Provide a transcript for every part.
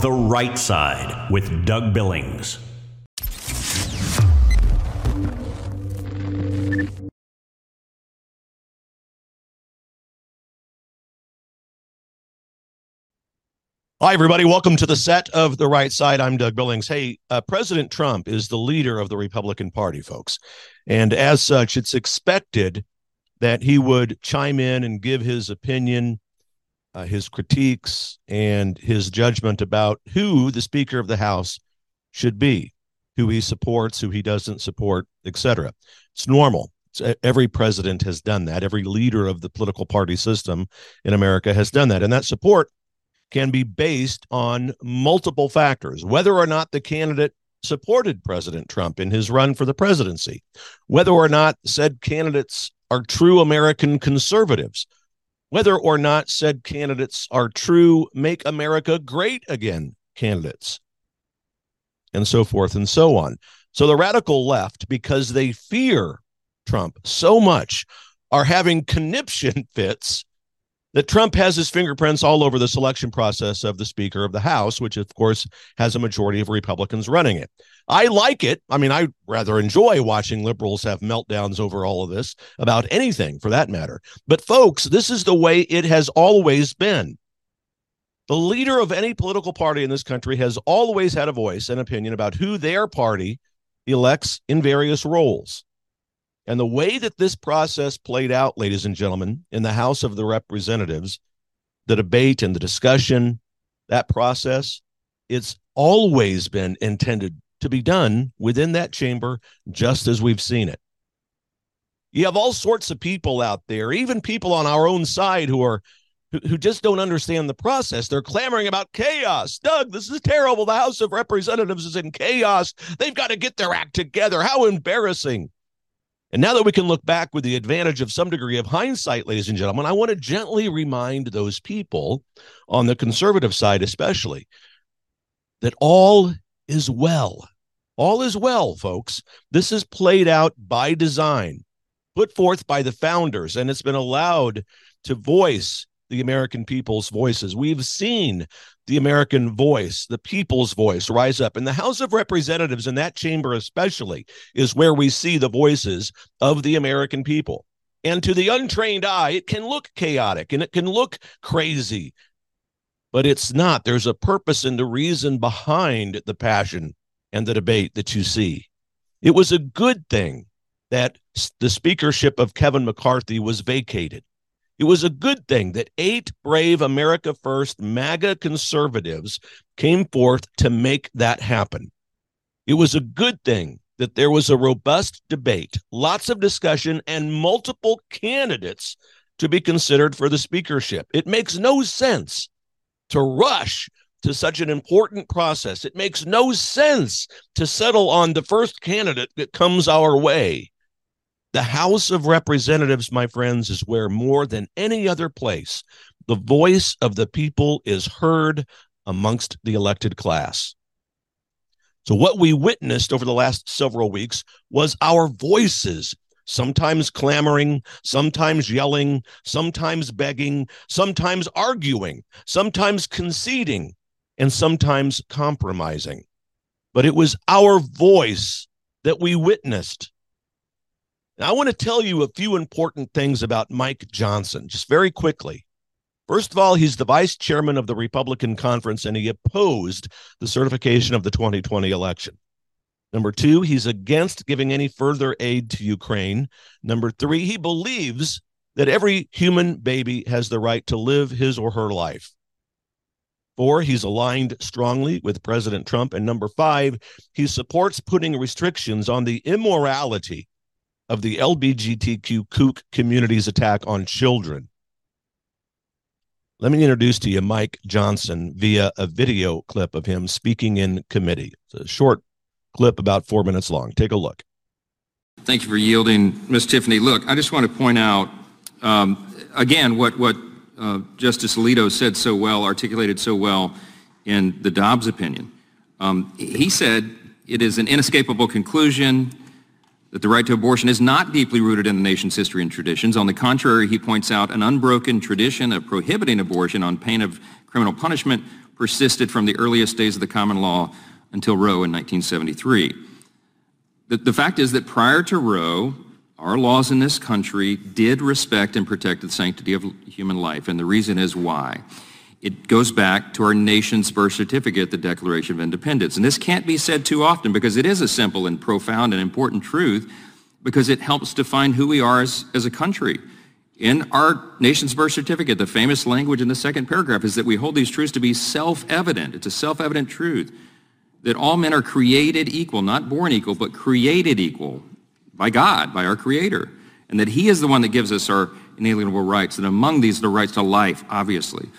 The Right Side with Doug Billings. Hi, everybody. Welcome to the set of The Right Side. I'm Doug Billings. Hey, uh, President Trump is the leader of the Republican Party, folks. And as such, it's expected that he would chime in and give his opinion, uh, his critiques, and his judgment about who the Speaker of the House should be, who he supports, who he doesn't support, etc. It's normal. It's, every president has done that. Every leader of the political party system in America has done that. And that support can be based on multiple factors whether or not the candidate supported President Trump in his run for the presidency, whether or not said candidates are true American conservatives, whether or not said candidates are true Make America Great Again candidates, and so forth and so on. So the radical left, because they fear Trump so much, are having conniption fits that Trump has his fingerprints all over the selection process of the Speaker of the House, which of course has a majority of Republicans running it. I like it. I mean, I rather enjoy watching liberals have meltdowns over all of this, about anything for that matter. But folks, this is the way it has always been. The leader of any political party in this country has always had a voice and opinion about who their party elects in various roles. And the way that this process played out, ladies and gentlemen, in the House of the Representatives, the debate and the discussion, that process, it's always been intended to be done within that chamber, just as we've seen it. You have all sorts of people out there, even people on our own side who are who just don't understand the process. They're clamoring about chaos. Doug, this is terrible. The House of Representatives is in chaos. They've got to get their act together. How embarrassing. And now that we can look back with the advantage of some degree of hindsight, ladies and gentlemen, I want to gently remind those people on the conservative side, especially, that all is well. All is well, folks. This is played out by design, put forth by the founders, and it's been allowed to voice the American people's voices. We've seen the American voice, the people's voice rise up. And the House of Representatives, in that chamber especially, is where we see the voices of the American people. And to the untrained eye, it can look chaotic and it can look crazy, but it's not. There's a purpose and the reason behind the passion and the debate that you see. It was a good thing that the speakership of Kevin McCarthy was vacated. It was a good thing that eight brave America First MAGA conservatives came forth to make that happen. It was a good thing that there was a robust debate, lots of discussion, and multiple candidates to be considered for the speakership. It makes no sense to rush to such an important process. It makes no sense to settle on the first candidate that comes our way. The House of Representatives, my friends, is where more than any other place the voice of the people is heard amongst the elected class. So, what we witnessed over the last several weeks was our voices, sometimes clamoring, sometimes yelling, sometimes begging, sometimes arguing, sometimes conceding, and sometimes compromising. But it was our voice that we witnessed now, I want to tell you a few important things about Mike Johnson, just very quickly. First of all, he's the vice chairman of the Republican conference and he opposed the certification of the 2020 election. Number two, he's against giving any further aid to Ukraine. Number three, he believes that every human baby has the right to live his or her life. Four, he's aligned strongly with President Trump. And number five, he supports putting restrictions on the immorality of the LBGTQ kook community's attack on children. Let me introduce to you Mike Johnson via a video clip of him speaking in committee. It's a short clip, about four minutes long. Take a look. Thank you for yielding, Ms. Tiffany. Look, I just want to point out um, again what what uh, Justice Alito said so well, articulated so well in the Dobbs opinion. Um, he said it is an inescapable conclusion that the right to abortion is not deeply rooted in the nation's history and traditions. On the contrary, he points out an unbroken tradition of prohibiting abortion on pain of criminal punishment persisted from the earliest days of the common law until Roe in 1973. The, the fact is that prior to Roe, our laws in this country did respect and protect the sanctity of human life, and the reason is why. It goes back to our nation's birth certificate, the Declaration of Independence. And this can't be said too often because it is a simple and profound and important truth because it helps define who we are as, as a country. In our nation's birth certificate, the famous language in the second paragraph is that we hold these truths to be self-evident. It's a self-evident truth that all men are created equal, not born equal, but created equal by God, by our Creator, and that He is the one that gives us our inalienable rights, and among these, the rights to life, obviously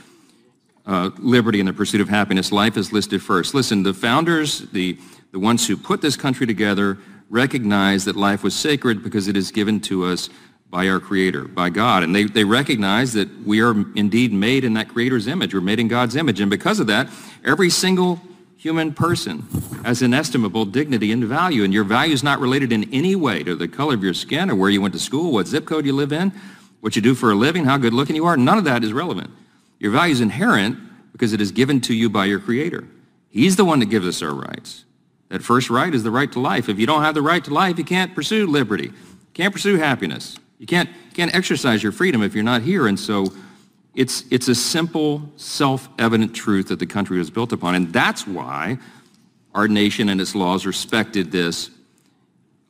uh, liberty and the pursuit of happiness, life is listed first. Listen, the founders, the, the ones who put this country together, recognize that life was sacred because it is given to us by our Creator, by God. And they, they recognize that we are indeed made in that Creator's image. We're made in God's image. And because of that, every single human person has inestimable dignity and value. And your value is not related in any way to the color of your skin or where you went to school, what zip code you live in, what you do for a living, how good looking you are. None of that is relevant. Your value is inherent because it is given to you by your Creator. He's the one that gives us our rights. That first right is the right to life. If you don't have the right to life, you can't pursue liberty. You can't pursue happiness. You can't, you can't exercise your freedom if you're not here. And so it's, it's a simple, self-evident truth that the country was built upon. And that's why our nation and its laws respected this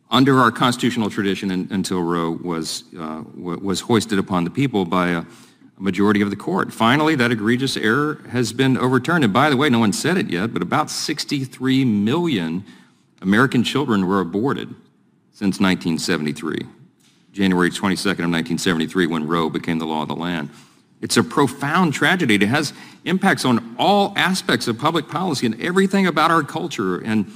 under our constitutional tradition until Roe was, uh, was hoisted upon the people by a, a majority of the court. Finally, that egregious error has been overturned. And by the way, no one said it yet, but about 63 million American children were aborted since 1973, January 22nd of 1973, when Roe became the law of the land. It's a profound tragedy. It has impacts on all aspects of public policy and everything about our culture and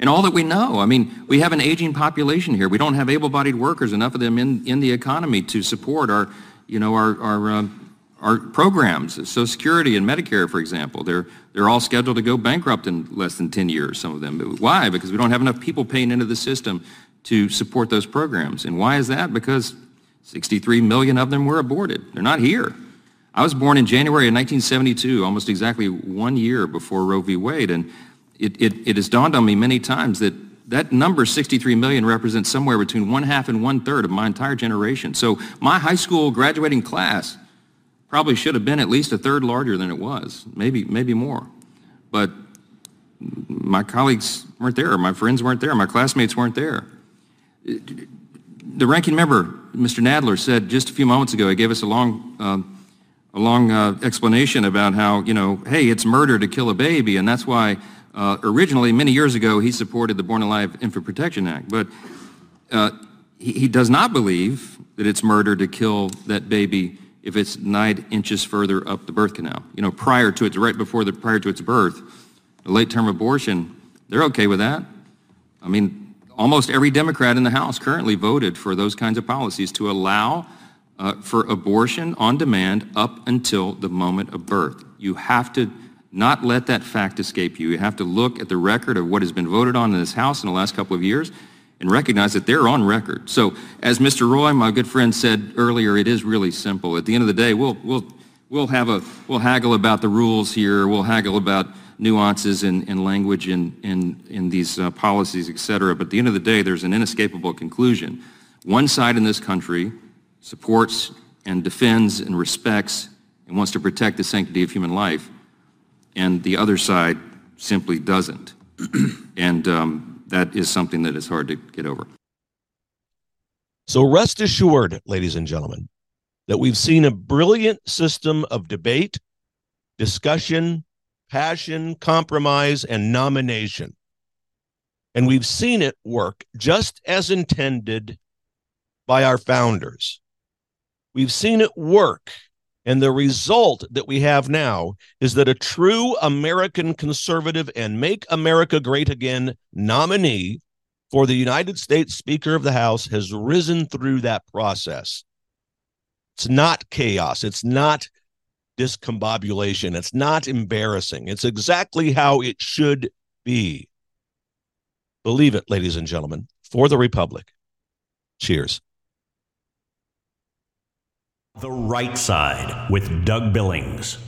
and all that we know. I mean, we have an aging population here. We don't have able-bodied workers, enough of them in, in the economy to support our you know, our, our, uh, our programs, Social Security and Medicare, for example, they're, they're all scheduled to go bankrupt in less than 10 years, some of them. Why? Because we don't have enough people paying into the system to support those programs. And why is that? Because 63 million of them were aborted. They're not here. I was born in January of 1972, almost exactly one year before Roe v. Wade, and it, it, it has dawned on me many times that that number 63 million represents somewhere between one half and one third of my entire generation. So my high school graduating class probably should have been at least a third larger than it was, maybe, maybe more. But my colleagues weren't there, my friends weren't there, my classmates weren't there. The ranking member, Mr. Nadler, said just a few moments ago, he gave us a long, uh, a long uh, explanation about how, you know, hey, it's murder to kill a baby, and that's why uh, originally, many years ago, he supported the Born Alive Infant Protection Act, but uh, he, he, does not believe that it's murder to kill that baby if it's nine inches further up the birth canal. You know, prior to its, right before the, prior to its birth, late-term abortion, they're okay with that. I mean, almost every Democrat in the House currently voted for those kinds of policies to allow uh, for abortion on demand up until the moment of birth. You have to not let that fact escape you. You have to look at the record of what has been voted on in this House in the last couple of years and recognize that they're on record. So as Mr. Roy, my good friend, said earlier, it is really simple. At the end of the day, we'll, we'll, we'll, have a, we'll haggle about the rules here. We'll haggle about nuances in, in language in, in, in these uh, policies, et cetera. But at the end of the day, there's an inescapable conclusion. One side in this country supports and defends and respects and wants to protect the sanctity of human life and the other side simply doesn't. and um, that is something that is hard to get over. So rest assured, ladies and gentlemen, that we've seen a brilliant system of debate, discussion, passion, compromise, and nomination. And we've seen it work just as intended by our founders. We've seen it work and the result that we have now is that a true American conservative and Make America Great Again nominee for the United States Speaker of the House has risen through that process. It's not chaos. It's not discombobulation. It's not embarrassing. It's exactly how it should be. Believe it, ladies and gentlemen, for the Republic. Cheers. The Right Side with Doug Billings.